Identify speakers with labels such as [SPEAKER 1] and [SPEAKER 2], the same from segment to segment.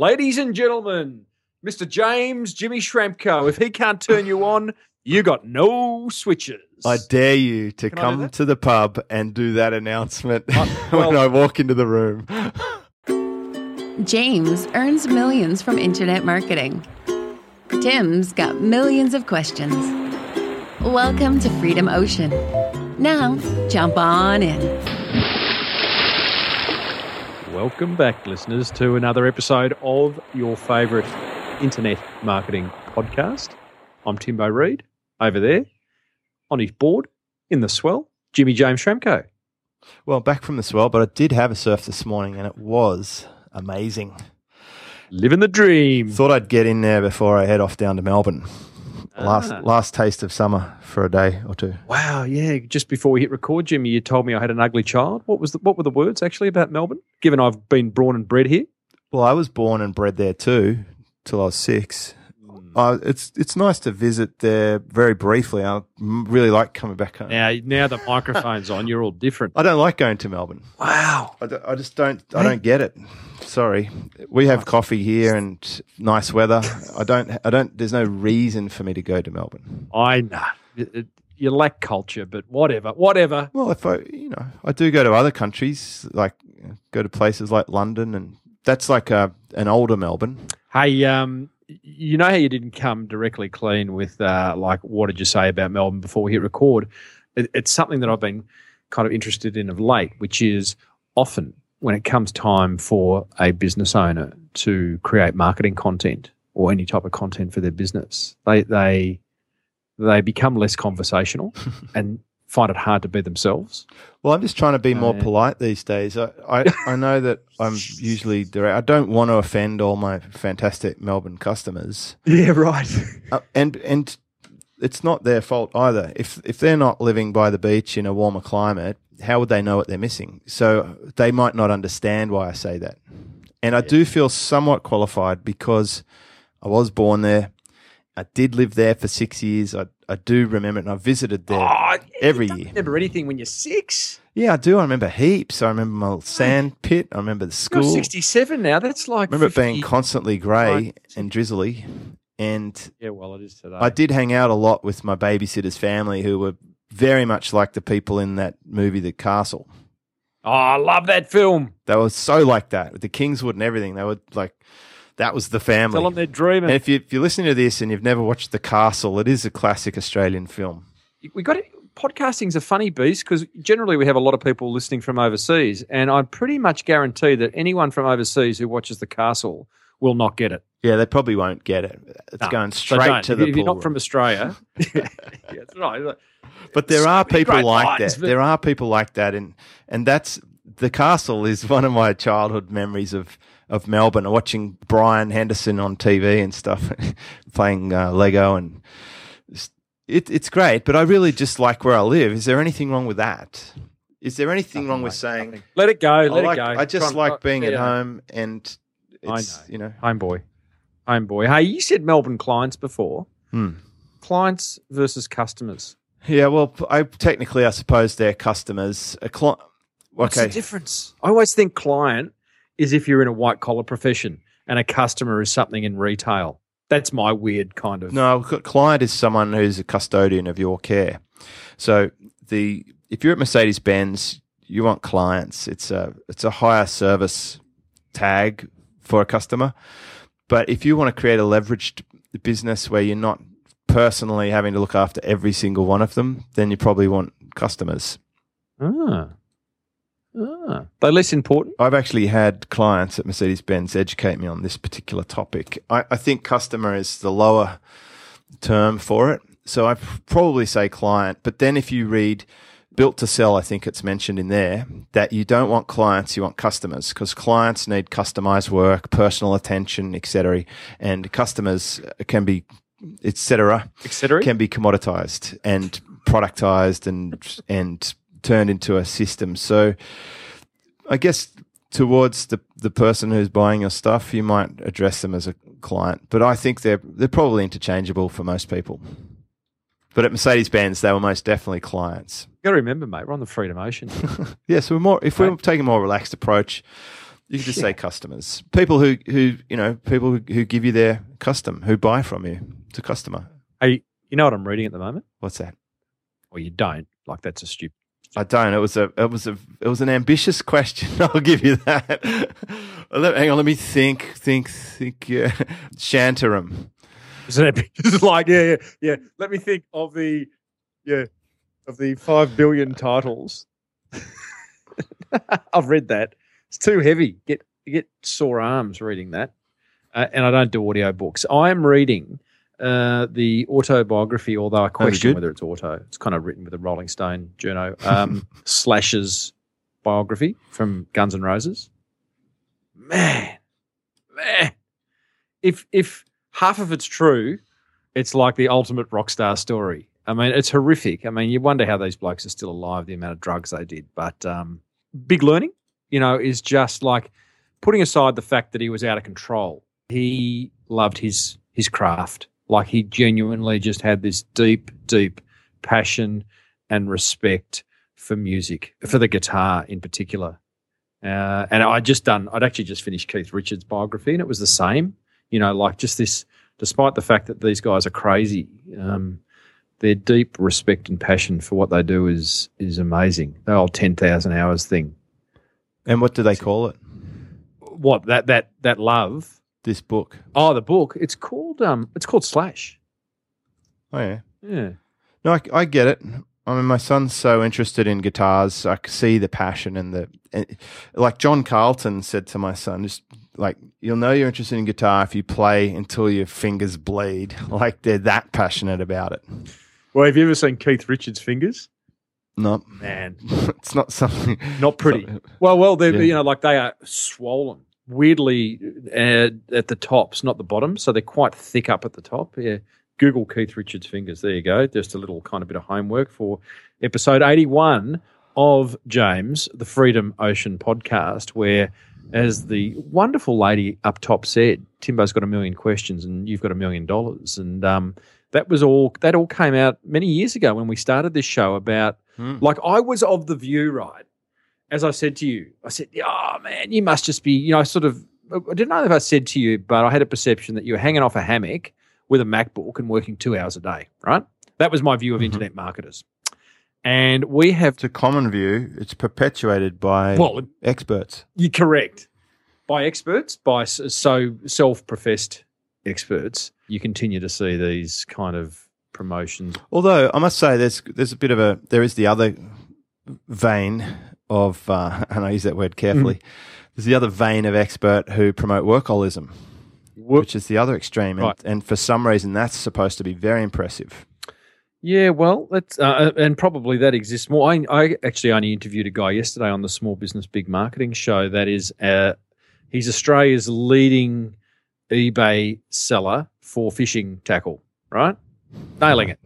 [SPEAKER 1] Ladies and gentlemen, Mr. James Jimmy Schramko. If he can't turn you on, you got no switches.
[SPEAKER 2] I dare you to
[SPEAKER 1] Can
[SPEAKER 2] come to the pub and do that announcement
[SPEAKER 1] Uh,
[SPEAKER 2] when I walk into the room.
[SPEAKER 3] James earns millions from internet marketing. Tim's got millions of questions. Welcome to Freedom Ocean. Now, jump on in.
[SPEAKER 1] Welcome back, listeners, to another episode of your favourite internet marketing podcast. I'm Timbo Reid over there on his board in the swell, Jimmy James Schramko.
[SPEAKER 2] Well, back from the swell, but I did have a surf this morning and it was amazing.
[SPEAKER 1] Living the dream.
[SPEAKER 2] Thought I'd get in there before I head off down to Melbourne. Last
[SPEAKER 1] Ah.
[SPEAKER 2] last taste of summer for a day or two.
[SPEAKER 1] Wow, yeah. Just before we hit record, Jimmy, you told me I had an ugly child. What was the, what were the words actually about Melbourne? Given I've been born and bred here.
[SPEAKER 2] Well, I was born and bred there too, till I was six. Uh, it's it's nice to visit there very briefly. I really like coming back home.
[SPEAKER 1] Now, now the microphone's on, you're all different.
[SPEAKER 2] I don't like going to Melbourne.
[SPEAKER 1] Wow.
[SPEAKER 2] I, d- I just don't. I don't get it. Sorry, we have coffee here and nice weather. I don't. I don't. There's no reason for me to go to Melbourne.
[SPEAKER 1] I know. It- it- you lack culture, but whatever, whatever.
[SPEAKER 2] Well, if I, you know, I do go to other countries, like go to places like London, and that's like a an older Melbourne.
[SPEAKER 1] Hey, um, you know how you didn't come directly clean with uh, like what did you say about Melbourne before we hit record? It, it's something that I've been kind of interested in of late, which is often when it comes time for a business owner to create marketing content or any type of content for their business, they they they become less conversational and find it hard to be themselves.
[SPEAKER 2] Well, I'm just trying to be more
[SPEAKER 1] Uh,
[SPEAKER 2] polite these days. I, I, I know that I'm usually direct. I don't want to offend all my fantastic Melbourne customers.
[SPEAKER 1] Yeah, right.
[SPEAKER 2] Uh, and and it's not their fault either. If if they're not living by the beach in a warmer climate, how would they know what they're missing? So they might not understand why I say that. And I do feel somewhat qualified because I was born there. I did live there for six years. I I do remember it, and I visited there
[SPEAKER 1] Oh,
[SPEAKER 2] every
[SPEAKER 1] you don't
[SPEAKER 2] year.
[SPEAKER 1] remember anything when you're six?
[SPEAKER 2] Yeah, I do. I remember heaps. I remember my sand pit. I remember the
[SPEAKER 1] You're
[SPEAKER 2] school.
[SPEAKER 1] 67 now. That's like.
[SPEAKER 2] I
[SPEAKER 1] like
[SPEAKER 2] remember it being constantly grey and drizzly. And
[SPEAKER 1] Yeah, well, it is today.
[SPEAKER 2] I did hang out a lot with my babysitter's family, who were very much like the people in that movie, The Castle.
[SPEAKER 1] oh, I love that film.
[SPEAKER 2] They were so like that with the Kingswood and everything. They were like, that was the family.
[SPEAKER 1] Tell them they're dreaming.
[SPEAKER 2] and if, you, if you're listening to this and you've never watched The Castle, it is a classic Australian film.
[SPEAKER 1] we got it. Podcasting's a funny beast because generally we have a lot of people listening from overseas, and I pretty much guarantee that anyone from overseas who watches The Castle will not get it.
[SPEAKER 2] Yeah, they probably won't get it. It's
[SPEAKER 1] No,
[SPEAKER 2] going straight to
[SPEAKER 1] if,
[SPEAKER 2] the
[SPEAKER 1] if you're
[SPEAKER 2] pool
[SPEAKER 1] not from. Australia, yeah, that's right.
[SPEAKER 2] But there
[SPEAKER 1] So
[SPEAKER 2] are people like
[SPEAKER 1] lines,
[SPEAKER 2] that.
[SPEAKER 1] but-
[SPEAKER 2] There are people like that, and and that's the castle is one of my childhood memories of of Melbourne. Watching Brian Henderson on TV and stuff, playing uh, Lego, and just- it, it's great. But I really just like where I live. Is there anything wrong with that? Is there anything wrong with saying
[SPEAKER 1] Nothing. Let it go.
[SPEAKER 2] I,
[SPEAKER 1] Let
[SPEAKER 2] like,
[SPEAKER 1] it go.
[SPEAKER 2] I just
[SPEAKER 1] Try and-
[SPEAKER 2] like being at
[SPEAKER 1] yeah.
[SPEAKER 2] home, and
[SPEAKER 1] I
[SPEAKER 2] it's
[SPEAKER 1] know.
[SPEAKER 2] you know
[SPEAKER 1] Homeboy. Homeboy. Hey, you said Melbourne clients before.
[SPEAKER 2] Hmm.
[SPEAKER 1] Clients versus customers.
[SPEAKER 2] yeah. Well, I technically I suppose they're customers. A cli-
[SPEAKER 1] What's
[SPEAKER 2] okay.
[SPEAKER 1] the difference? I always think client is if you're in a white collar profession and a customer is something in retail. That's my weird kind of.
[SPEAKER 2] No, client is someone who's a custodian of your care. So the if you're at Mercedes Benz, you want clients. It's a it's a higher service tag for a customer. But if you want to create a leveraged business where you're not personally having to look after every single one of them, then you probably want customers.
[SPEAKER 1] Ah. Ah. They're less important.
[SPEAKER 2] I've actually had clients at Mercedes Benz educate me on this particular topic. I, I think customer is the lower term for it. So I probably say client. But then if you read built to sell, I think it's mentioned in there that you don't want clients, you want customers because clients need customized work, personal attention, etc. And customers can be, etc
[SPEAKER 1] Etc.
[SPEAKER 2] can be commoditized and productized and and turned into a system. So I guess towards the the person who's buying your stuff, you might address them as a client. But I think they're they're probably interchangeable for most people. But at Mercedes Benz, they were most definitely clients.
[SPEAKER 1] You got to remember, mate, we're on the Freedom Ocean.
[SPEAKER 2] Yeah, so we're more if we're
[SPEAKER 1] Right.
[SPEAKER 2] taking a more relaxed approach, You could just say customers, people who who you know, people who, who give you their custom, who buy from you. It's a customer.
[SPEAKER 1] Hey, you know what I'm reading at the moment?
[SPEAKER 2] What's that?
[SPEAKER 1] Well, you don't. Like that's a stupid.
[SPEAKER 2] I don't. It was a it was a it was an ambitious question. I'll give you that. Hang on, let me think, think, think. Yeah, Shantaram.
[SPEAKER 1] It's like yeah, yeah, yeah. Let me think of the yeah of the five billion titles. I've read that. It's too heavy. Get get sore arms reading that. Uh, and I don't do audio books. I am reading uh, the autobiography, although I question whether it's auto. It's kind of written with a Rolling Stone journo. Um, Slash's biography from Guns N' Roses. Man, man, if if half of it's true, it's like the ultimate rock star story. I mean, it's horrific. I mean, you wonder how these blokes are still alive, the amount of drugs they did. But um, big learning, you know, is just like putting aside the fact that he was out of control. He loved his his craft. Like he genuinely just had this deep, deep passion and respect for music, for the guitar in particular. Uh, and I just done. I'd actually just finished Keith Richards' biography, and it was the same. You know, like just this. Despite the fact that these guys are crazy, um, their deep respect and passion for what they do is is amazing. The old ten thousand hours thing.
[SPEAKER 2] And what do they call it?
[SPEAKER 1] What that that that love?
[SPEAKER 2] This book.
[SPEAKER 1] Oh, the book. It's called um. It's called Slash.
[SPEAKER 2] Oh yeah.
[SPEAKER 1] Yeah.
[SPEAKER 2] No, I, I get it. I mean, my son's so interested in guitars. I c- see the passion and the, and, like John Carlton said to my son, just like you'll know you're interested in guitar if you play until your fingers bleed. Like they're that passionate about it.
[SPEAKER 1] Well, have you ever seen Keith Richards' fingers?
[SPEAKER 2] No,
[SPEAKER 1] Man,
[SPEAKER 2] it's not something.
[SPEAKER 1] not pretty.
[SPEAKER 2] something-
[SPEAKER 1] Well, well, they're
[SPEAKER 2] Yeah.
[SPEAKER 1] you know like they are swollen, weirdly uh, at the tops, not the bottom, so they're quite thick up at the top. Yeah, Google Keith Richards' fingers. There you go. Just a little kind of bit of homework for episode eighty-one of James, the Freedom Ocean podcast, where. As the wonderful lady up top said, Timbo's got a million questions and you've got a million dollars. And um, that was all, that all came out many years ago when we started this show about
[SPEAKER 2] Hmm.
[SPEAKER 1] like I was of the view, right? As I said to you, I said, "Oh man, you must just be," you know, I sort of. I didn't know if I said to you, but I had a perception that you were hanging off a hammock with a MacBook and working two hours a day, right? That was my view of
[SPEAKER 2] Mhm.
[SPEAKER 1] internet marketers, and we have.
[SPEAKER 2] It's a common view. It's perpetuated by
[SPEAKER 1] Well,
[SPEAKER 2] experts.
[SPEAKER 1] you're correct. By experts, by so self-professed experts, you continue to see these kind of promotions.
[SPEAKER 2] Although I must say, there's there's a bit of a there is the other vein of, uh, and I use that word carefully.
[SPEAKER 1] Mm.
[SPEAKER 2] There's the other vein of expert who promote workaholism,
[SPEAKER 1] Wo-
[SPEAKER 2] which is the other extreme, and,
[SPEAKER 1] Right.
[SPEAKER 2] and for some reason that's supposed to be very impressive.
[SPEAKER 1] Yeah, well, that's uh, and probably that exists more. I, I actually only interviewed a guy yesterday on the Small Business Big Marketing show. That is, uh, he's Australia's leading eBay seller for fishing tackle. Right, nailing it,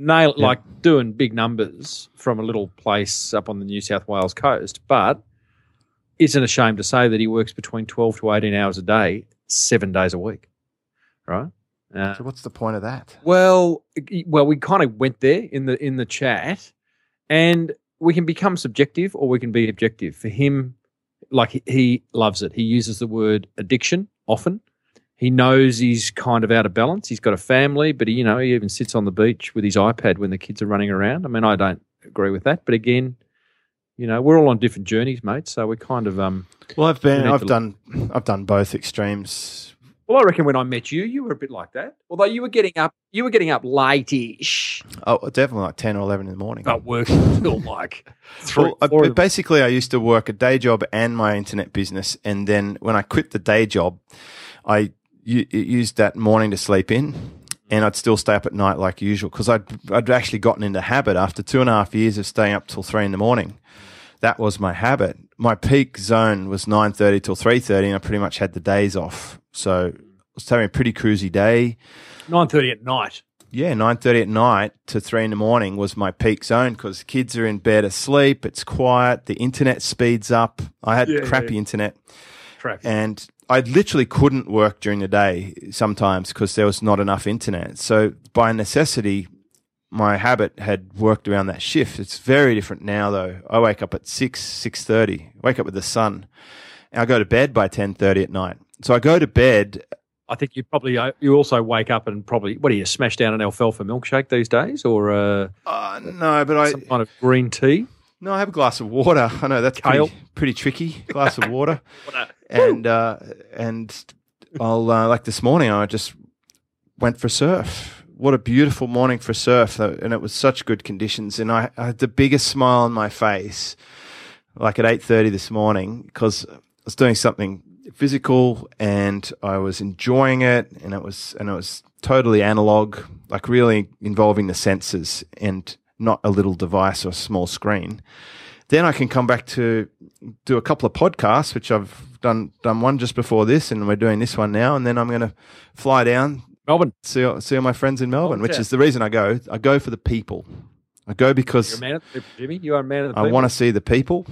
[SPEAKER 1] nail
[SPEAKER 2] Yeah.
[SPEAKER 1] like doing big numbers from a little place up on the New South Wales coast. But isn't ashamed to say that he works between twelve to eighteen hours a day, seven days a week. Right. Uh,
[SPEAKER 2] So what's the point of that?
[SPEAKER 1] well, well, we kind of went there in the in the chat, and we can become subjective or we can be objective. For him, like he, he loves it. He uses the word addiction often. He knows he's kind of out of balance. He's got a family, but he, you know, he even sits on the beach with his iPad when the kids are running around. I mean, I don't agree with that, but again, you know, we're all on different journeys, mate. So we're kind of um.
[SPEAKER 2] Well, I've been, I've done, I've done both extremes.
[SPEAKER 1] Well, I reckon when I met you, you were a bit like that. Although you were getting up, you were getting up late-ish.
[SPEAKER 2] Oh, definitely like ten or eleven in the morning.
[SPEAKER 1] but working till like three,
[SPEAKER 2] Well, I-
[SPEAKER 1] four in the-
[SPEAKER 2] basically, I used to work a day job and my internet business, and then when I quit the day job, I used that morning to sleep in, and I'd still stay up at night like usual because I'd I'd actually gotten into habit after two and a half years of staying up till three in the morning. That was my habit. My peak zone was nine thirty till three thirty, and I pretty much had the days off. So I was having a pretty cruisy day.
[SPEAKER 1] nine thirty at night.
[SPEAKER 2] Yeah, nine thirty at night to three in the morning was my peak zone because kids are in bed asleep. It's quiet. The internet speeds up. I had
[SPEAKER 1] Yeah,
[SPEAKER 2] crappy
[SPEAKER 1] yeah.
[SPEAKER 2] internet,
[SPEAKER 1] Traffic.
[SPEAKER 2] and I literally couldn't work during the day sometimes because there was not enough internet. So by necessity, my habit had worked around that shift. It's very different now, though. I wake up at six six thirty. Wake up with the sun, I go to bed by ten thirty at night. So I go to bed.
[SPEAKER 1] I think you probably uh, you also wake up and probably what do you smash down an alfalfa milkshake these days or uh,
[SPEAKER 2] Uh, no, but I
[SPEAKER 1] some kind of green tea?
[SPEAKER 2] no, I have a glass of water. I know that's
[SPEAKER 1] Kale.
[SPEAKER 2] pretty, pretty tricky. Glass of water, and uh, and I'll uh, like this morning. I just went for surf. What a beautiful morning for surf, and it was such good conditions. And I, I had the biggest smile on my face, like at eight thirty this morning, because I was doing something physical and I was enjoying it, and it was and it was totally analog, like really involving the senses and not a little device or a small screen. Then I can come back to do a couple of podcasts, which I've done done one just before this, and we're doing this one now. And then I'm going to fly down
[SPEAKER 1] Melbourne,
[SPEAKER 2] see all, see all my friends in Melbourne,
[SPEAKER 1] Oh,
[SPEAKER 2] which
[SPEAKER 1] yeah.
[SPEAKER 2] is the reason I go. I go for the people. I go
[SPEAKER 1] you're a
[SPEAKER 2] because
[SPEAKER 1] man of the people, Jimmy. You are a man of the
[SPEAKER 2] I want to see the people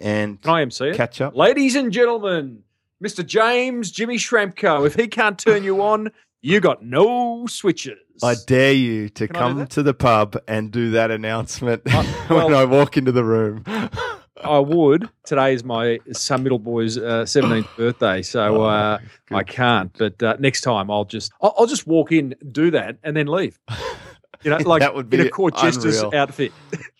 [SPEAKER 2] and
[SPEAKER 1] Can I MC it?
[SPEAKER 2] catch up.
[SPEAKER 1] Ladies and gentlemen, Mr. James Jimmy Schramko. If he can't turn you on, you got no switches.
[SPEAKER 2] I dare you to
[SPEAKER 1] Can
[SPEAKER 2] come to the pub and do that announcement
[SPEAKER 1] Uh,
[SPEAKER 2] when I walk into the room.
[SPEAKER 1] I would. Today is my son, middle boy's uh, 17th birthday, so
[SPEAKER 2] Oh,
[SPEAKER 1] uh,
[SPEAKER 2] good.
[SPEAKER 1] I can't. But uh, next time, I'll just I'll, I'll just walk in, do that, and then leave. You know, like
[SPEAKER 2] That would
[SPEAKER 1] in a court jester's outfit.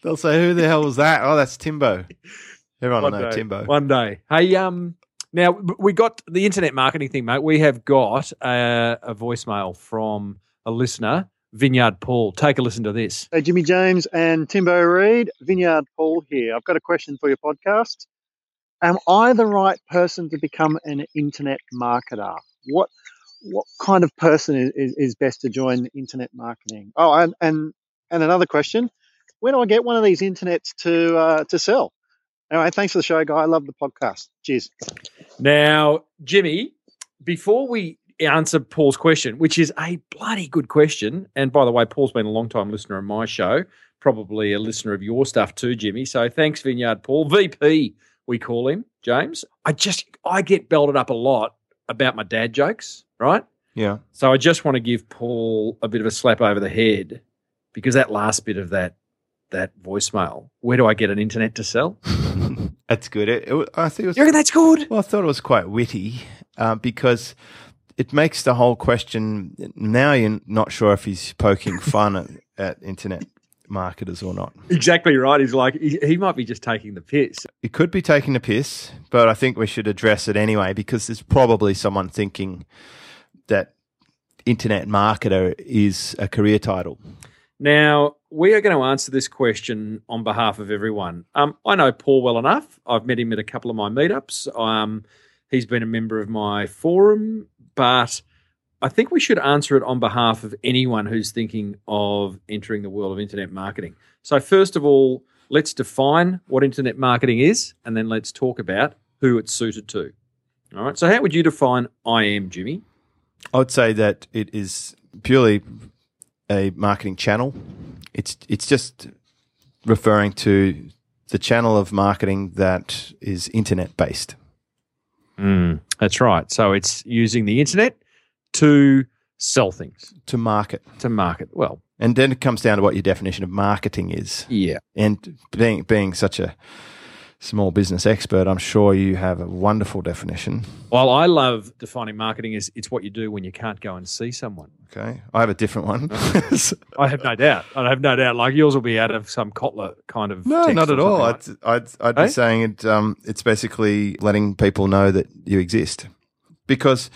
[SPEAKER 2] They'll say, "Who the hell was that?" Oh, that's Timbo. Everyone will
[SPEAKER 1] One
[SPEAKER 2] know
[SPEAKER 1] day.
[SPEAKER 2] Timbo.
[SPEAKER 1] One day. Hey, um, now we got the internet marketing thing, mate. We have got uh, a voicemail from a listener, Vineyard Paul. Take a listen to this.
[SPEAKER 4] Hey, Jimmy James and Timbo Reid, Vineyard Paul here. I've got a question for your podcast. Am I the right person to become an internet marketer? What what kind of person is, is, is best to join internet marketing? Oh, and, and and another question: When do I get one of these internets to uh, to sell? Anyway, thanks for the show, guy. I love the podcast. Cheers.
[SPEAKER 1] Now, Jimmy, before we answer Paul's question, which is a bloody good question, and by the way, Paul's been a long time listener of my show, probably a listener of your stuff too, Jimmy. So thanks, Vineyard Paul. VP, we call him, James. I just, I get belted up a lot about my dad jokes, right?
[SPEAKER 2] Yeah.
[SPEAKER 1] So I just want to give Paul a bit of a slap over the head because that last bit of that that voicemail. Where do I get an internet to sell?
[SPEAKER 2] That's good. It, it, I think it was.
[SPEAKER 1] You reckon that's good?
[SPEAKER 2] Well, I thought it was quite witty uh, because it makes the whole question. Now you're not sure if he's poking fun at, at internet marketers or not.
[SPEAKER 1] Exactly right. He's like he, he might be just taking the piss.
[SPEAKER 2] It could be taking the piss, but I think we should address it anyway because there's probably someone thinking that internet marketer is a career title.
[SPEAKER 1] Now we are going to answer this question on behalf of everyone. Um, I know Paul well enough. I've met him at a couple of my meetups. Um, he's been a member of my forum, but I think we should answer it on behalf of anyone who's thinking of entering the world of internet marketing. So, first of all, let's define what internet marketing is, and then let's talk about who it's suited to. All right. So, how would you define I am, Jimmy?
[SPEAKER 2] I would say that it is purely a marketing channel. It's it's just referring to the channel of marketing that is internet based.
[SPEAKER 1] Mm, that's right. So, it's using the internet to sell things,
[SPEAKER 2] To market.
[SPEAKER 1] to market. Well,
[SPEAKER 2] And then it comes down to what your definition of marketing is.
[SPEAKER 1] yeah.
[SPEAKER 2] And being being such a small business expert, I'm sure you have a wonderful definition.
[SPEAKER 1] Well, I love defining marketing as it's what you do when you can't go and see someone.
[SPEAKER 2] Okay. I have a different one.
[SPEAKER 1] I have no doubt. I have no doubt. Like yours will be out of some Kotler kind of.
[SPEAKER 2] No, not at all. I'd,
[SPEAKER 1] like-
[SPEAKER 2] I'd, I'd
[SPEAKER 1] Eh?
[SPEAKER 2] be saying it. Um, it's basically letting people know that you exist, because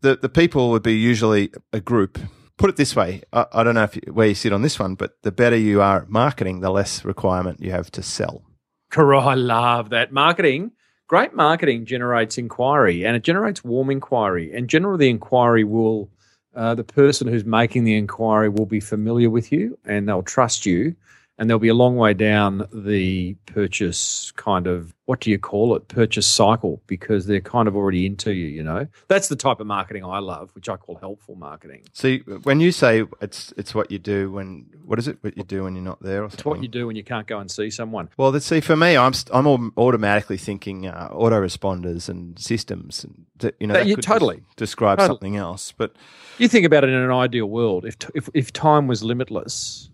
[SPEAKER 2] the the people would be usually a group. Put it this way: I, I don't know if you, where you sit on this one, but the better you are at marketing, the less requirement you have to sell.
[SPEAKER 1] Correct. I love that. Marketing, great marketing generates inquiry and it generates warm inquiry. And generally, the inquiry will, uh, the person who's making the inquiry will be familiar with you and they'll trust you. And they'll be a long way down the purchase kind of, what do you call it? Purchase cycle because they're kind of already into you, you know? That's the type of marketing I love, which I call helpful marketing.
[SPEAKER 2] See, when you say it's it's what you do when what is it? What you do when you're not there, or
[SPEAKER 1] It's what you do when you can't go and see someone.
[SPEAKER 2] Well, let's see. For me, I'm I'm automatically thinking uh, autoresponders and systems, and th- you know,
[SPEAKER 1] That-
[SPEAKER 2] that
[SPEAKER 1] you- totally.
[SPEAKER 2] des- describe
[SPEAKER 1] Totally.
[SPEAKER 2] something else. But
[SPEAKER 1] You think about it in an ideal world. If, t- if if time was limitless,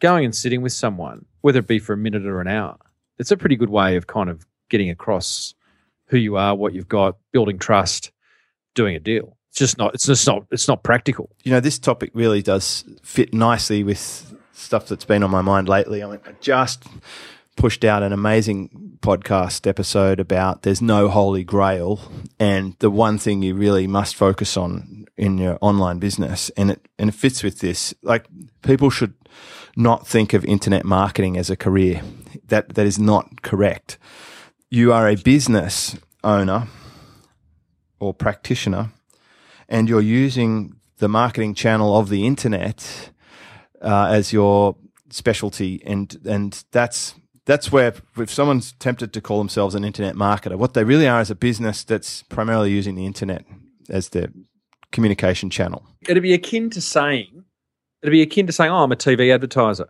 [SPEAKER 1] going and sitting with someone, whether it be for a minute or an hour, it's a pretty good way of kind of getting across who you are, what you've got, building trust, doing a deal. It's just not. It's just not. It's not practical.
[SPEAKER 2] You know, this topic really does fit nicely with stuff that's been on my mind lately. I, mean, I just pushed out an amazing podcast episode about there's no holy grail and the one thing you really must focus on in your online business and it and it fits with this like people should not think of internet marketing as a career that that is not correct you are a business owner or practitioner and you're using the marketing channel of the internet uh, as your specialty and and that's that's where if someone's tempted to call themselves an internet marketer, what they really are is a business that's primarily using the internet as their communication channel.
[SPEAKER 1] It'd be akin to saying, it'd be akin to saying, "Oh, I'm a TV advertiser,"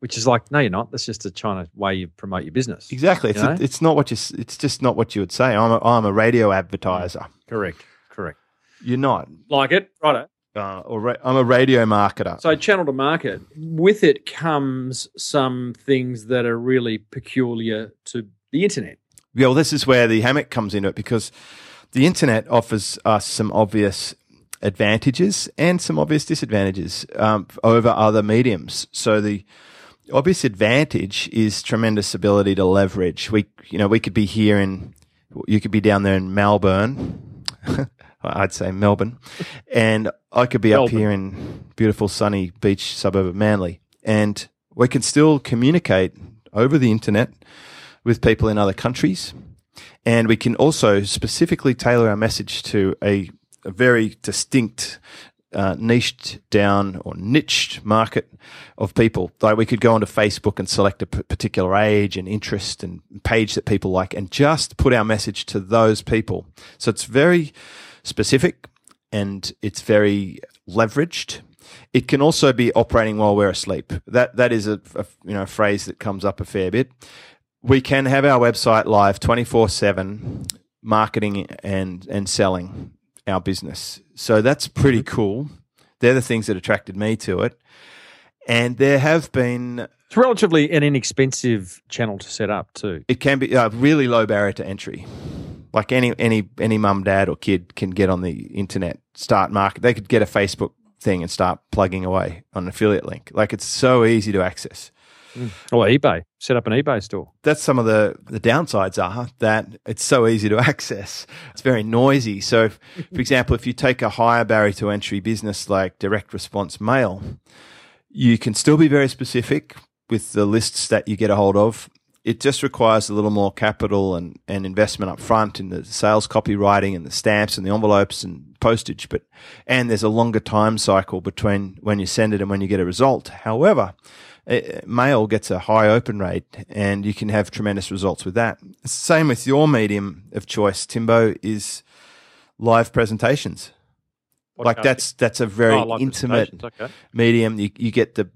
[SPEAKER 1] which is like, no, you're not. That's just a China way you promote your business.
[SPEAKER 2] Exactly. It's, a, it's not what you. It's just not what you would say. I'm a, I'm a radio advertiser.
[SPEAKER 1] Correct. Correct.
[SPEAKER 2] You're not.
[SPEAKER 1] Like it, righto.
[SPEAKER 2] Uh, or ra- I'm a radio marketer.
[SPEAKER 1] So channel to market. With it comes some things that are really peculiar to the internet.
[SPEAKER 2] Yeah, well, this is where the hammock comes into it because the internet offers us some obvious advantages and some obvious disadvantages um, over other mediums. So the obvious advantage is tremendous ability to leverage. We, you know, we could be here in, you could be down there in Melbourne. I'd say Melbourne, and I could be up here in beautiful sunny beach suburb of Manly, and we can still communicate over the internet with people in other countries. And we can also specifically tailor our message to a, a very distinct, uh, niched down or niched market of people. Like we could go onto Facebook and select a p- particular age and interest and page that people like and just put our message to those people. So it's very specific and it's very leveraged. It can also be operating while we're asleep. That that is a, a you know a phrase that comes up a fair bit. We can have our website live twenty four seven, marketing and and selling our business. So that's pretty cool. They're the things that attracted me to it. And there have been
[SPEAKER 1] It's relatively an inexpensive channel to set up too.
[SPEAKER 2] it can be a really low barrier to entry. Like any any any mum, dad, or kid can get on the internet, start market. They could get a Facebook thing and start plugging away on an affiliate link. Like it's so easy to access.
[SPEAKER 1] Or eBay. Set up an eBay store.
[SPEAKER 2] That's some of the the downsides are that it's so easy to access. It's very noisy. So, if, for example, if you take a higher barrier to entry business like direct response mail, you can still be very specific with the lists that you get a hold of. It just requires a little more capital and, and investment up front in the sales copywriting and the stamps and the envelopes and postage. But, and there's a longer time cycle between when you send it and when you get a result. However, eh, mail gets a high open rate and you can have tremendous results with that. Same with your medium of choice, Timbo, is live presentations. Like that's, that's a very
[SPEAKER 1] Oh,
[SPEAKER 2] intimate
[SPEAKER 1] Okay.
[SPEAKER 2] medium. You, you get the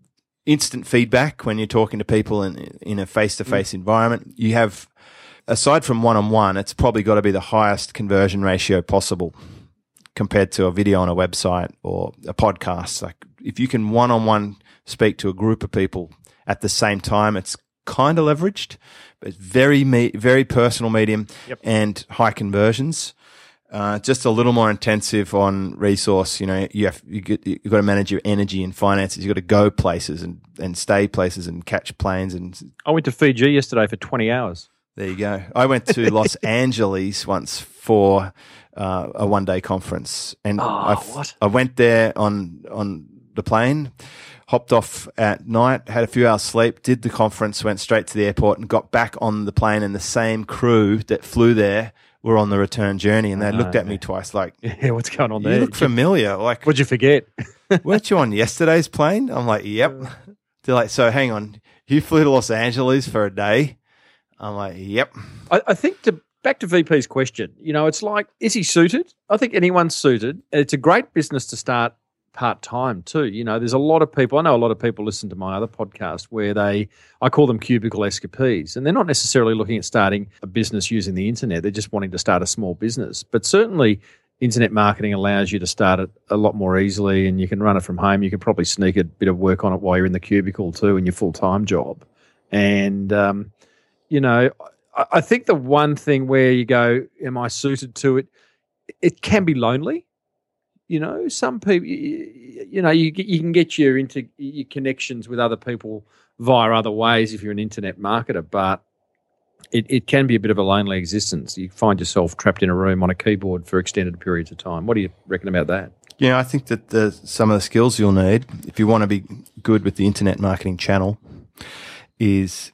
[SPEAKER 2] instant feedback when you're talking to people in, in a face to face environment. You have, aside from one on one, it's probably got to be the highest conversion ratio possible compared to a video on a website or a podcast. Like if you can one on one speak to a group of people at the same time, it's kind of leveraged, but it's very, me- very personal medium
[SPEAKER 1] Yep.
[SPEAKER 2] and high conversions. Uh, just a little more intensive on resource. You know, you have you get you got to manage your energy and finances. You've got to go places and and stay places and catch planes. And
[SPEAKER 1] I went to Fiji yesterday for 20 hours.
[SPEAKER 2] there you go. I went to Los Angeles once for uh, a one day conference, and
[SPEAKER 1] Oh,
[SPEAKER 2] I f-
[SPEAKER 1] what?
[SPEAKER 2] I went there on on the plane. Hopped off at night, had a few hours sleep, did the conference, went straight to the airport, and got back on the plane. And the same crew that flew there were on the return journey, and they looked at me ah, twice like,
[SPEAKER 1] Yeah, what's going on there?
[SPEAKER 2] you look familiar. Like,
[SPEAKER 1] What'd you forget?
[SPEAKER 2] weren't you on yesterday's plane? I'm like, yep. They're like, so hang on, you flew to Los Angeles for a day? I'm like, yep.
[SPEAKER 1] I, I think to back to VP's question, you know, it's like, is he suited? I think anyone's suited. It's a great business to start part time too. You know, there's a lot of people. I know a lot of people listen to my other podcast where they, I call them cubicle escapees, and they're not necessarily looking at starting a business using the internet. They're just wanting to start a small business. But certainly, internet marketing allows you to start it a lot more easily, and you can run it from home. You can probably sneak a bit of work on it while you're in the cubicle too in your full time job, and um, you know, I, I think the one thing where you go, am I suited to it? It can be lonely. You know, some people, you, you know, you you can get your into your connections with other people via other ways if you're an internet marketer, but it, it can be a bit of a lonely existence. You find yourself trapped in a room on a keyboard for extended periods of time. What do you reckon about that?
[SPEAKER 2] Yeah, I think that the, some of the skills you'll need if you want to be good with the internet marketing channel is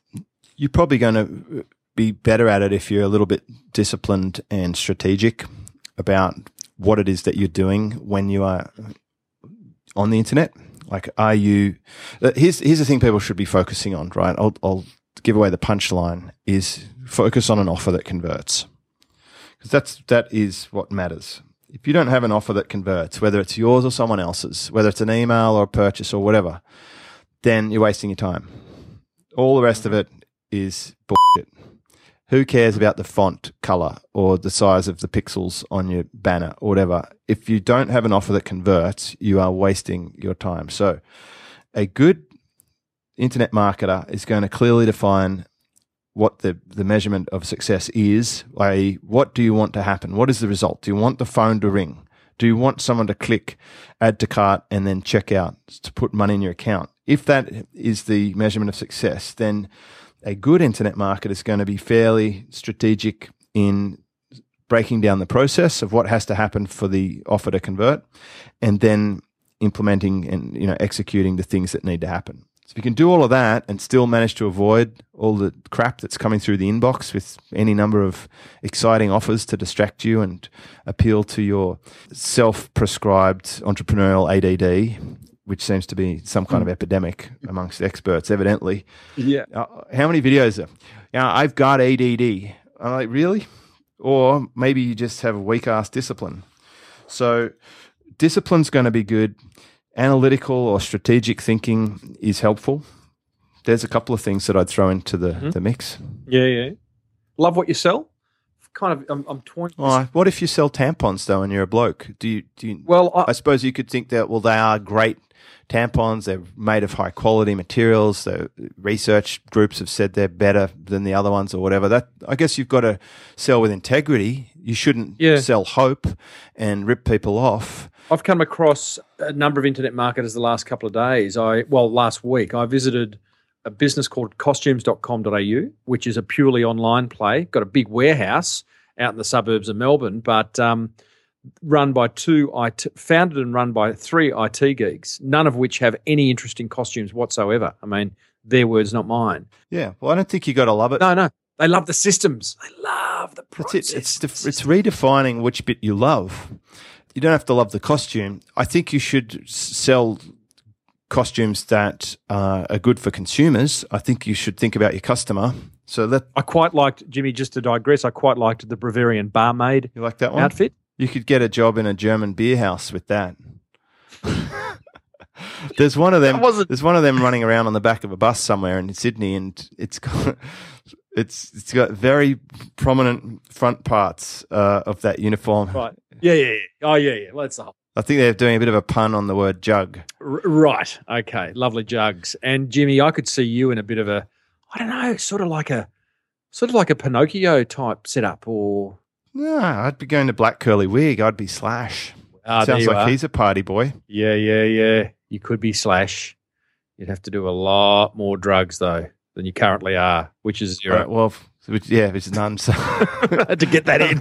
[SPEAKER 2] you're probably going to be better at it if you're a little bit disciplined and strategic about what it is that you're doing when you are on the internet. Like, are you? uh, Here's here's the thing people should be focusing on. Right, I'll, I'll give away the punchline: is focus on an offer that converts because that's that is what matters. If you don't have an offer that converts, whether it's yours or someone else's, whether it's an email or a purchase or whatever, then you're wasting your time. All the rest of it is bullshit. Who cares about the font color or the size of the pixels on your banner or whatever? If you don't have an offer that converts, you are wasting your time. So, a good internet marketer is going to clearly define what the, the measurement of success is, i.e., what do you want to happen? What is the result? Do you want the phone to ring? Do you want someone to click add to cart and then check out to put money in your account? If that is the measurement of success, then a good internet market is going to be fairly strategic in breaking down the process of what has to happen for the offer to convert and then implementing and you know executing the things that need to happen. So if you can do all of that and still manage to avoid all the crap that's coming through the inbox with any number of exciting offers to distract you and appeal to your self-prescribed entrepreneurial ADD, which seems to be some kind of epidemic amongst experts, evidently.
[SPEAKER 1] Yeah.
[SPEAKER 2] Uh, how many videos? Are, yeah, I've got ADD. I'm like, really? Or maybe you just have a weak ass discipline. So, discipline's going to be good. Analytical or strategic thinking is helpful. There's a couple of things that I'd throw into the, the mix.
[SPEAKER 1] Yeah, yeah. Love what you sell. Kind of, I'm, I'm torn.
[SPEAKER 2] What if you sell tampons though, and you're a bloke? Do you? Do you?
[SPEAKER 1] well, I,
[SPEAKER 2] I suppose you could think that well, they are great tampons. They're made of high quality materials. The research groups have said they're better than the other ones or whatever. That I guess you've got to sell with integrity. You shouldn't
[SPEAKER 1] Yeah.
[SPEAKER 2] sell hope and rip people off.
[SPEAKER 1] I've come across a number of internet marketers the last couple of days. I well, last week I visited a business called costumes.com.au, which is a purely online play. Got a big warehouse out in the suburbs of Melbourne, but um, run by two IT, founded and run by three IT geeks, none of which have any interest in costumes whatsoever. I mean, their words, not mine.
[SPEAKER 2] Yeah. Well, I don't think you got to love it.
[SPEAKER 1] No, no, they love the systems. They love the
[SPEAKER 2] That's
[SPEAKER 1] process.
[SPEAKER 2] it. It's def- it's redefining which bit you love. You don't have to love the costume. I think you should sell costumes that uh, are good for consumers. I think you should think about your customer. So that
[SPEAKER 1] I quite liked Jimmy. Just to digress, I quite liked the Bavarian barmaid
[SPEAKER 2] you like that one.
[SPEAKER 1] outfit.
[SPEAKER 2] You could get a job in a German beer house with that. there's one of them.
[SPEAKER 1] wasn't-
[SPEAKER 2] There's one of them running around on the back of a bus somewhere in Sydney, and it's got it's it's got very prominent front parts uh, of that uniform.
[SPEAKER 1] Right. Yeah, yeah, yeah. Oh, yeah, yeah. Let's the whole.
[SPEAKER 2] I think they're doing a bit of a pun on the word jug.
[SPEAKER 1] R- right. Okay. Lovely jugs. And Jimmy, I could see you in a bit of a, I don't know, sort of like a, sort of like a Pinocchio type setup, or
[SPEAKER 2] No, I'd be going to black curly wig. I'd be Slash.
[SPEAKER 1] ah,
[SPEAKER 2] Sounds like
[SPEAKER 1] are.
[SPEAKER 2] he's a party boy.
[SPEAKER 1] Yeah, yeah, yeah. You could be Slash. You'd have to do a lot more drugs though than you currently are, which is zero.
[SPEAKER 2] Right, well, which, yeah, which is none. So had
[SPEAKER 1] to get that in.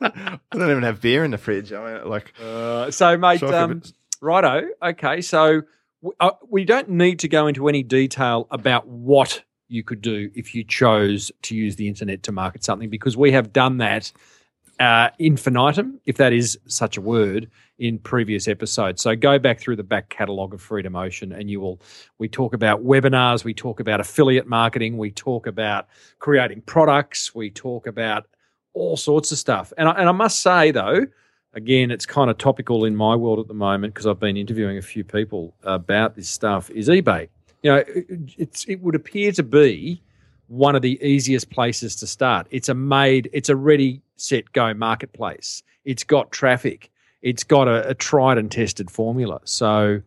[SPEAKER 2] I don't even have beer in the fridge. I mean, like,
[SPEAKER 1] Uh, so, mate, um, righto. Okay, so w- uh, we don't need to go into any detail about what you could do if you chose to use the internet to market something, because we have done that uh, infinitum, if that is such a word, in previous episodes. So go back through the back catalogue of Freedom Ocean, and you will. We talk about webinars, we talk about affiliate marketing, we talk about creating products, we talk about all sorts of stuff. And I, and I must say though, again, it's kind of topical in my world at the moment because I've been interviewing a few people about this stuff. Is eBay? You know, it, it would appear to be one of the easiest places to start. It's a made, it's a ready, set, go marketplace. It's got traffic. It's got a, a tried and tested formula. So,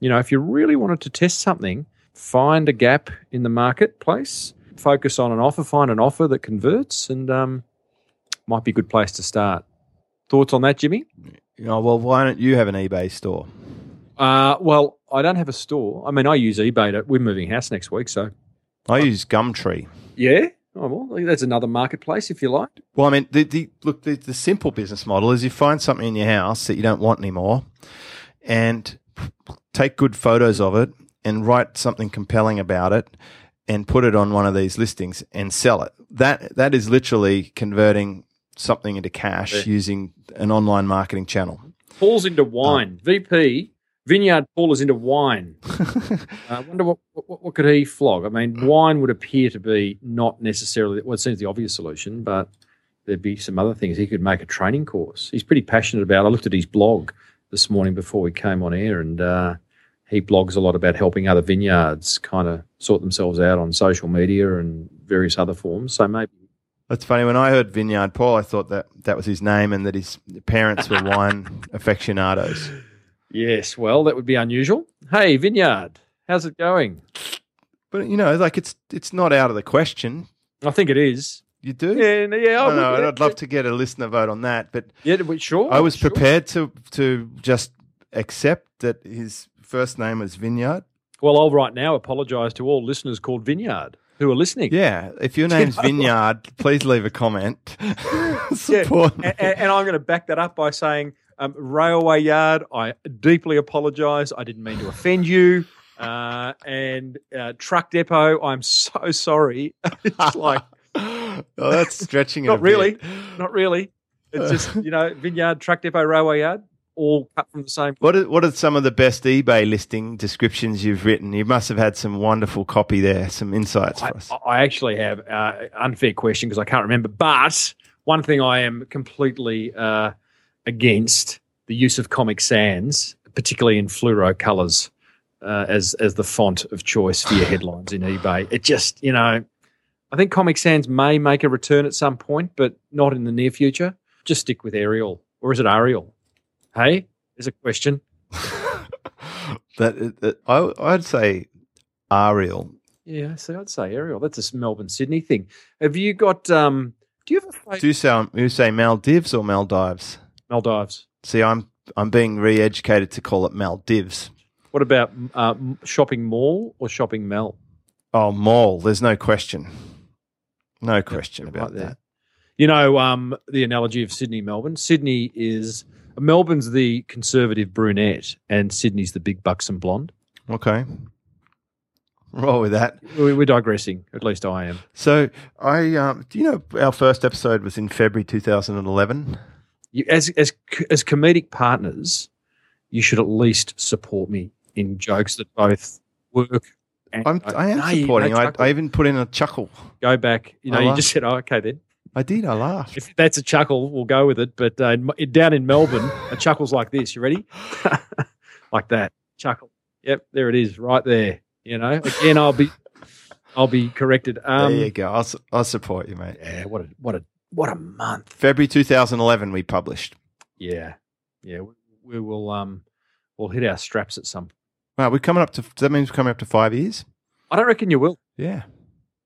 [SPEAKER 1] you know, if you really wanted to test something, find a gap in the marketplace, focus on an offer, find an offer that converts, and um, might be a good place to start. Thoughts on that, Jimmy?
[SPEAKER 2] You know, well, why don't you have an eBay store?
[SPEAKER 1] Uh, well, I don't have a store. I mean, I use eBay. To, we're moving house next week, so
[SPEAKER 2] I use Gumtree.
[SPEAKER 1] yeah. Oh, well, that's another marketplace if you like.
[SPEAKER 2] Well, I mean, the, the look, the, the simple business model is you find something in your house that you don't want anymore, and take good photos of it and write something compelling about it, and put it on one of these listings and sell it. That that is literally converting something into cash
[SPEAKER 1] Yeah.
[SPEAKER 2] using an online marketing channel.
[SPEAKER 1] Falls into um, wine. VP Vineyard Paul is into wine. I wonder what, what what could he flog. I mean, wine would appear to be not necessarily well. It seems the obvious solution, but there'd be some other things. He could make a training course. He's pretty passionate about. I looked at his blog this morning before we came on air, and uh, he blogs a lot about helping other vineyards kind of sort themselves out on social media and various other forms. So maybe
[SPEAKER 2] That's funny. When I heard Vineyard Paul, I thought that that was his name and that his parents were wine aficionados.
[SPEAKER 1] Yes. Well, that would be unusual. Hey, Vineyard, how's it going?
[SPEAKER 2] But you know, like it's it's not out of the question.
[SPEAKER 1] I think it is.
[SPEAKER 2] You do?
[SPEAKER 1] Yeah, yeah.
[SPEAKER 2] I know, and I'd love to get a listener vote on that, but
[SPEAKER 1] Yeah, but sure.
[SPEAKER 2] I was
[SPEAKER 1] sure.
[SPEAKER 2] prepared to to just accept that his first name was Vineyard.
[SPEAKER 1] Well, I'll right now apologise to all listeners called Vineyard who are listening.
[SPEAKER 2] Yeah, if your name's
[SPEAKER 1] know?
[SPEAKER 2] Vineyard, please leave a comment. Support
[SPEAKER 1] and, and- and I'm going to back that up by saying, um, Railway Yard, I deeply apologise. I didn't mean to offend you. Uh, and uh, Truck Depot, I'm so sorry. it's like,
[SPEAKER 2] oh, that's stretching it.
[SPEAKER 1] not
[SPEAKER 2] a
[SPEAKER 1] really,
[SPEAKER 2] bit.
[SPEAKER 1] not really. It's just, you know, Vineyard, Truck Depot, Railway Yard, all cut from the same.
[SPEAKER 2] What are, what are some of the best eBay listing descriptions you've written? You must have had some wonderful copy there, some insights
[SPEAKER 1] I,
[SPEAKER 2] for us.
[SPEAKER 1] I actually have uh, unfair question because I can't remember. But one thing I am completely uh, against the use of Comic Sans, particularly in fluoro colours, uh, as as the font of choice for your headlines in eBay. It just you know, I think Comic Sans may make a return at some point, but not in the near future. Just stick with Arial, or is it Arial? Hey, there's a question.
[SPEAKER 2] that, that I, I'd say Arial.
[SPEAKER 1] Yeah, so I'd say Arial. That's a Melbourne Sydney thing. Have you got? um Do you have a
[SPEAKER 2] Do you you say Maldives or Maldives?
[SPEAKER 1] Maldives?
[SPEAKER 2] See, I'm I'm being re-educated to call it Maldives.
[SPEAKER 1] What about uh, shopping mall or shopping mall?
[SPEAKER 2] Oh, mall. There's no question. No question
[SPEAKER 1] right
[SPEAKER 2] about
[SPEAKER 1] there.
[SPEAKER 2] that.
[SPEAKER 1] You know, um, the analogy of Sydney, Melbourne. Sydney is Melbourne's the conservative brunette, and Sydney's the big buxom blonde.
[SPEAKER 2] Okay. Roll with that.
[SPEAKER 1] We- We're digressing. At least I am.
[SPEAKER 2] So I, um, do you know our first episode was in February 2011?
[SPEAKER 1] You, as as as comedic partners, you should at least support me in jokes that both work.
[SPEAKER 2] I'm, I am
[SPEAKER 1] No, you-
[SPEAKER 2] supporting. I. I even put in a chuckle.
[SPEAKER 1] go back. You know,
[SPEAKER 2] I
[SPEAKER 1] you just said, "Oh, okay, then."
[SPEAKER 2] I did. I laughed.
[SPEAKER 1] If that's a chuckle, we'll go with it. But uh, down in Melbourne, a chuckle's like this. You ready? like that chuckle. Yep, there it is, right there. You know, again, I'll be, I'll be corrected. Um,
[SPEAKER 2] there you go. I'll, I'll support you, mate.
[SPEAKER 1] yeah, what a what a what a month.
[SPEAKER 2] February 2011, we published.
[SPEAKER 1] Yeah, yeah, we, we will um, we'll hit our straps at some.
[SPEAKER 2] Wow, we're coming up to. Does that mean we're coming up to five years?
[SPEAKER 1] I don't reckon you will.
[SPEAKER 2] Yeah.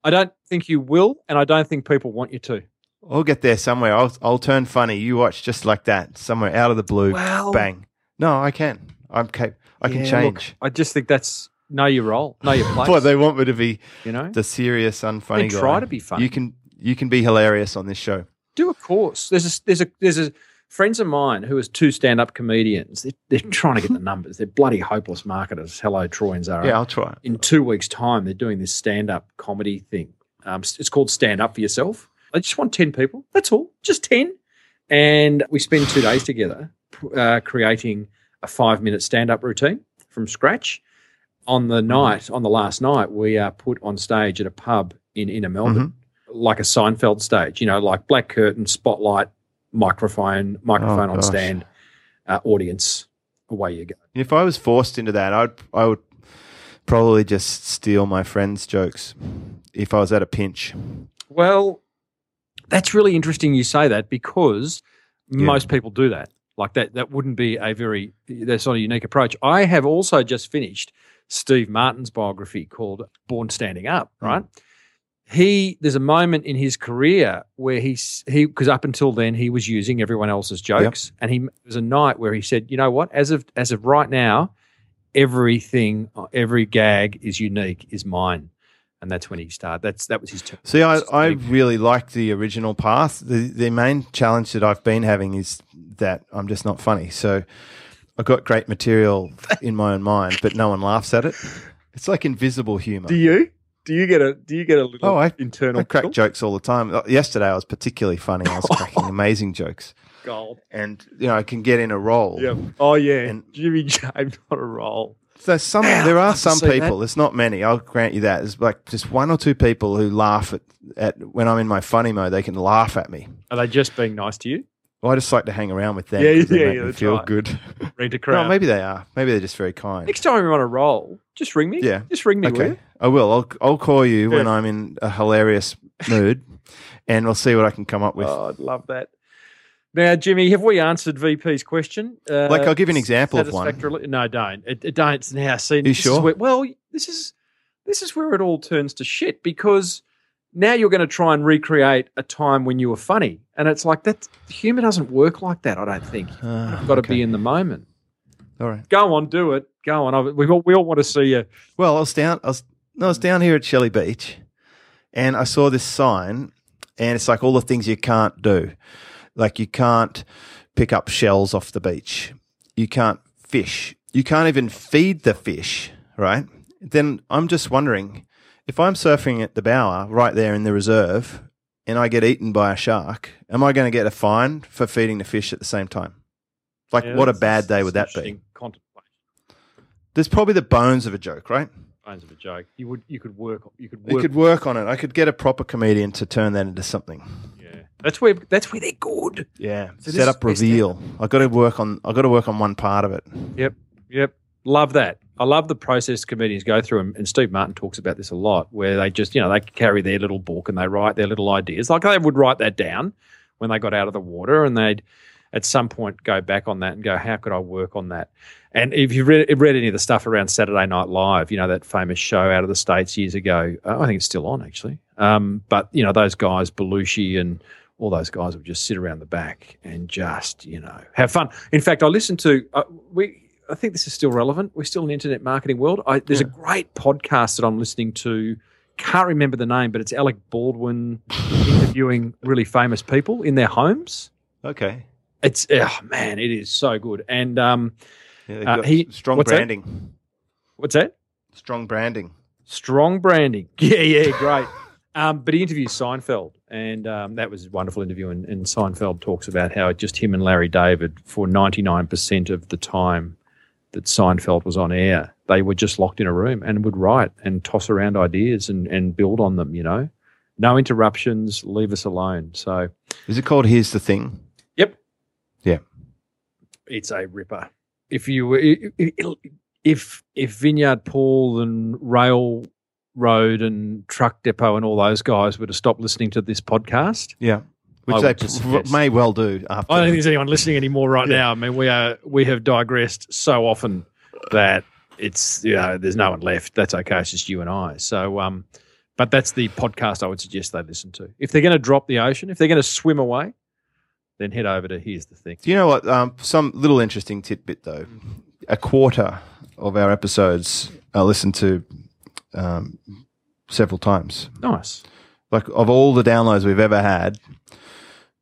[SPEAKER 1] I don't think you will, and I don't think people want you to.
[SPEAKER 2] I'll get there somewhere. I'll, I'll turn funny. You watch just like that, somewhere out of the blue.
[SPEAKER 1] Well,
[SPEAKER 2] Bang. No, I can. I'm cap- I can
[SPEAKER 1] yeah, look,
[SPEAKER 2] change.
[SPEAKER 1] I just think that's know your role, know your place.
[SPEAKER 2] What they want me to be
[SPEAKER 1] you know,
[SPEAKER 2] the serious, unfunny
[SPEAKER 1] Then
[SPEAKER 2] guy.
[SPEAKER 1] try to be funny.
[SPEAKER 2] You can you can be hilarious on this show.
[SPEAKER 1] do a course. There's a there's a there's a friends of mine who is two stand up comedians. They're, they're trying to get the numbers. They're bloody hopeless marketers. Hello, Troy and Zara.
[SPEAKER 2] Yeah, I'll try.
[SPEAKER 1] In two weeks' time, they're doing this stand up comedy thing. Um, it's called Stand Up for Yourself. I just want ten people. That's all. Just ten. And we spend two days together uh, creating a five minute stand up routine from scratch. On the night, on the last night, we are put on stage at a pub in inner Melbourne, like a Seinfeld stage, you know, like black curtain, spotlight, microphone, microphone on stand, uh, audience. Away you go.
[SPEAKER 2] If I was forced into that, I'd I would probably just steal my friends' jokes if I was at a pinch.
[SPEAKER 1] Well, that's really interesting you say that because
[SPEAKER 2] Yeah.
[SPEAKER 1] most people do that. Like that, that wouldn't be a very, that's not a unique approach. I have also just finished Steve Martin's biography called Born Standing Up,
[SPEAKER 2] Hmm.
[SPEAKER 1] right? He there's a moment in his career where he's he because up until then he was using everyone else's jokes, and he there was a night where he said, you know what, as of as of right now, everything, uh, every gag is unique, is mine. And that's when he started. That's that was his. turn
[SPEAKER 2] See, I, I really like the original path. The the main challenge that I've been having is that I'm just not funny. So I've got great material in my own mind, but no one laughs at it. It's like invisible humor.
[SPEAKER 1] Do you? Do you get a Do you get a little
[SPEAKER 2] Oh, I-
[SPEAKER 1] internal
[SPEAKER 2] I crack jokes all the time. Uh, Yesterday I was particularly funny. I was cracking amazing jokes,
[SPEAKER 1] Gold.
[SPEAKER 2] and you know I can get in a role.
[SPEAKER 1] Yeah. Oh yeah.
[SPEAKER 2] And-
[SPEAKER 1] Jimmy James on a roll.
[SPEAKER 2] So some
[SPEAKER 1] Ow,
[SPEAKER 2] there are some people. There's not many. I'll grant you that. There's like just one or two people who laugh at, at when I'm in my funny mode. They can laugh at me.
[SPEAKER 1] Are they just being nice to you?
[SPEAKER 2] Well, I just like to hang around with them.
[SPEAKER 1] Yeah,
[SPEAKER 2] 'cause they
[SPEAKER 1] yeah,
[SPEAKER 2] make
[SPEAKER 1] yeah,
[SPEAKER 2] me
[SPEAKER 1] that's
[SPEAKER 2] feel
[SPEAKER 1] right.
[SPEAKER 2] good.
[SPEAKER 1] Read the crowd.
[SPEAKER 2] no, maybe they are. Maybe they're just very kind.
[SPEAKER 1] Next time you're on a roll, just ring me.
[SPEAKER 2] Yeah.
[SPEAKER 1] Just ring me. will
[SPEAKER 2] Okay,
[SPEAKER 1] you?
[SPEAKER 2] I will. I'll I'll call you when I'm in a hilarious mood, and we'll see what I can come up with.
[SPEAKER 1] Oh, I'd love that. Now, Jimmy, have we answered VP's question? Uh,
[SPEAKER 2] Like, I'll give you an example of one.
[SPEAKER 1] No, don't. It, it don't. Now, see,
[SPEAKER 2] you sure?
[SPEAKER 1] where- well, this is this is where it all turns to shit because now you're going to try and recreate a time when you were funny, and it's like that. Humor doesn't work like that. I don't think.
[SPEAKER 2] Ah,
[SPEAKER 1] You've got to
[SPEAKER 2] okay.
[SPEAKER 1] be in the moment.
[SPEAKER 2] All right.
[SPEAKER 1] Go on, do it. Go on. We all, we all want to see you.
[SPEAKER 2] Well, I was down. I was no, I was down here at Shelley Beach, and I saw this sign, and it's like all the things you can't do, like you can't pick up shells off the beach, you can't fish, you can't even feed the fish, right? Then I'm just wondering if I'm surfing at the Bower right there in the reserve, and I get eaten by a shark, am I going to get a fine for feeding the fish at the same time? Like,
[SPEAKER 1] Yeah,
[SPEAKER 2] what a bad day would that be? There's probably the bones of a joke, right?
[SPEAKER 1] Bones of a joke. You would. You could work. You could
[SPEAKER 2] You
[SPEAKER 1] work.
[SPEAKER 2] could work on it. I could get a proper comedian to turn that into something.
[SPEAKER 1] yeah. That's where. That's where they're good.
[SPEAKER 2] Yeah.
[SPEAKER 1] So
[SPEAKER 2] Set up reveal. I got to work on. I got to work on one part of it.
[SPEAKER 1] Yep. Yep. Love that. I love the process comedians go through, and, and Steve Martin talks about this a lot, where they just, you know, they carry their little book and they write their little ideas. Like they would write that down when they got out of the water, and they'd at some point go back on that and go, how could I work on that? And if you've read, read any of the stuff around Saturday Night Live, you know, that famous show out of the States years ago, uh, I think it's still on actually. Um, but, you know, those guys, Belushi and all those guys would just sit around the back and just, you know, have fun. In fact, I listened to, uh, we, I think this is still relevant. We're still in the internet marketing world. I, there's a great podcast that I'm listening to. Can't remember the name, but it's Alec Baldwin interviewing really famous people in their homes.
[SPEAKER 2] Okay.
[SPEAKER 1] It's oh man, it is so good. And um,
[SPEAKER 2] Yeah,
[SPEAKER 1] Uh, he-
[SPEAKER 2] strong
[SPEAKER 1] what's that?
[SPEAKER 2] branding.
[SPEAKER 1] what's that?
[SPEAKER 2] Strong branding.
[SPEAKER 1] Strong branding. Yeah, yeah, great. um, but he interviews Seinfeld, and um, that was a wonderful interview. And, and Seinfeld talks about how just him and Larry David, for 99% of the time that Seinfeld was on air, they were just locked in a room and would write and toss around ideas and, and build on them, you know? No interruptions, leave us alone. So,
[SPEAKER 2] Is it called Here's the Thing?
[SPEAKER 1] yep.
[SPEAKER 2] Yeah.
[SPEAKER 1] It's a ripper. If you if if Vineyard Paul and Railroad and Truck Depot and all those guys were to stop listening to this podcast,
[SPEAKER 2] Yeah. Which
[SPEAKER 1] I
[SPEAKER 2] they
[SPEAKER 1] just
[SPEAKER 2] p-
[SPEAKER 1] suggest-
[SPEAKER 2] may well do after.
[SPEAKER 1] I don't think there's anyone listening anymore right
[SPEAKER 2] Yeah.
[SPEAKER 1] now. I mean, we are we have digressed so often that it's you know there's no one left. That's okay. It's just you and I. So, um, but that's the podcast I would suggest they listen to. If they're going to drop the ocean, if they're going to swim away, then head over to here's the thing.
[SPEAKER 2] Do you know what? Um, some little interesting tidbit though. A quarter of our episodes are listened to um, several times.
[SPEAKER 1] Nice.
[SPEAKER 2] Like of all the downloads we've ever had,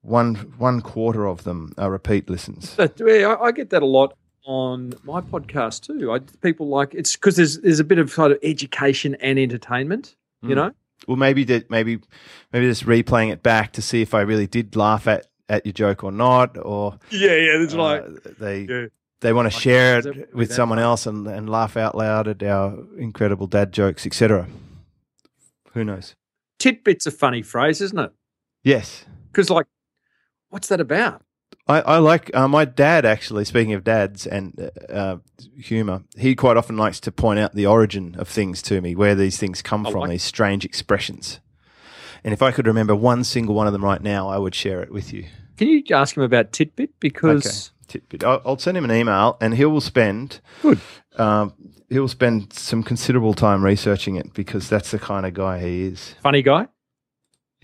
[SPEAKER 2] one one quarter of them are repeat listens.
[SPEAKER 1] Yeah, I, I get that a lot on my podcast too. I, people like it's because there's there's a bit of sort of education and entertainment. You
[SPEAKER 2] Mm.
[SPEAKER 1] know,
[SPEAKER 2] Well, maybe that maybe maybe just replaying it back to see if I really did laugh at, at your joke or not, or
[SPEAKER 1] yeah, yeah. It's
[SPEAKER 2] uh, they
[SPEAKER 1] yeah.
[SPEAKER 2] they want to
[SPEAKER 1] Like,
[SPEAKER 2] share
[SPEAKER 1] it
[SPEAKER 2] it
[SPEAKER 1] with that
[SPEAKER 2] someone else and, and laugh out loud at our incredible dad jokes, etc. Who knows?
[SPEAKER 1] tidbits a funny phrase, isn't it?
[SPEAKER 2] Yes,
[SPEAKER 1] Because like, what's that about?
[SPEAKER 2] I, I like uh, my dad actually. Speaking of dads and uh, humor, he quite often likes to point out the origin of things to me, where these things come
[SPEAKER 1] I
[SPEAKER 2] from,
[SPEAKER 1] like-
[SPEAKER 2] these strange expressions. And if I could remember one single one of them right now, I would share it with you.
[SPEAKER 1] Can you ask him about tidbit? Because
[SPEAKER 2] Tidbit. I'll, I'll send him an email, and he will spend
[SPEAKER 1] Good.
[SPEAKER 2] Um, he will spend some considerable time researching it because that's the kind of guy he is.
[SPEAKER 1] funny guy.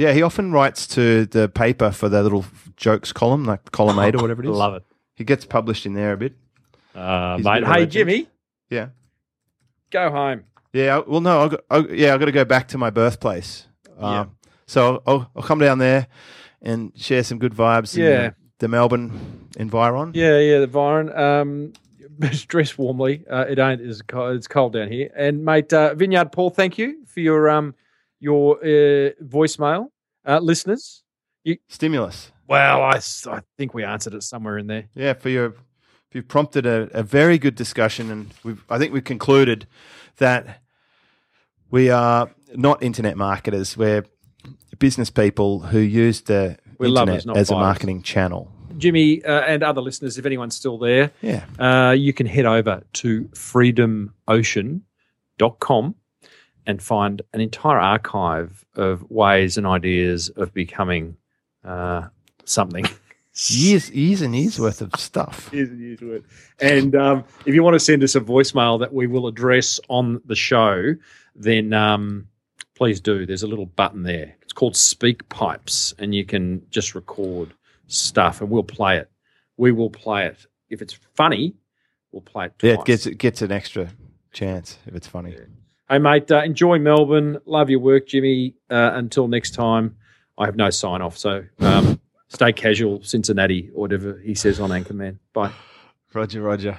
[SPEAKER 2] Yeah, he often writes to the paper for their little jokes column, like column eight or whatever it is.
[SPEAKER 1] Love it.
[SPEAKER 2] He gets published in there a bit.
[SPEAKER 1] Uh,
[SPEAKER 2] He's a
[SPEAKER 1] mate.
[SPEAKER 2] bit of a
[SPEAKER 1] Hey,
[SPEAKER 2] legend.
[SPEAKER 1] Jimmy,
[SPEAKER 2] Yeah.
[SPEAKER 1] go home.
[SPEAKER 2] Yeah. I- Well, no. I got, I, yeah, I got to go back to my birthplace. Um,
[SPEAKER 1] Yeah.
[SPEAKER 2] So I'll, I'll come down there and share some good vibes. in
[SPEAKER 1] Yeah.
[SPEAKER 2] the, the Melbourne environ.
[SPEAKER 1] Yeah, yeah, the Byron. Um, dress warmly. Uh, it ain't as cold, it's cold down here. And mate, uh, Vineyard Paul, thank you for your um your uh, voicemail, uh, listeners.
[SPEAKER 2] Stimulus.
[SPEAKER 1] Well, I think we answered it somewhere in there.
[SPEAKER 2] Yeah, for your you've prompted a, a very good discussion, and we've, I think we've concluded that we are not internet marketers. We're business people who use the
[SPEAKER 1] We're
[SPEAKER 2] internet
[SPEAKER 1] lovers,
[SPEAKER 2] as a marketing channel.
[SPEAKER 1] Jimmy uh, and other listeners, if anyone's still there,
[SPEAKER 2] Yeah,
[SPEAKER 1] uh, you can head over to freedomocean.com and find an entire archive of ways and ideas of becoming uh, something.
[SPEAKER 2] years, years and years worth of stuff.
[SPEAKER 1] Years and years to it. And um, if you want to send us a voicemail that we will address on the show, then um, please do. There's a little button there. It's called Speak Pipes, and you can just record stuff, and we'll play it. We will play it. If it's funny, we'll play it. Twice.
[SPEAKER 2] Yeah, it gets it gets an extra chance if it's funny.
[SPEAKER 1] Hey, mate, uh, enjoy Melbourne. Love your work, Jimmy. Uh, until next time, I have no sign off. So um, stay casual, Cincinnati, or whatever he says on Anchorman. Bye.
[SPEAKER 2] Roger, Roger.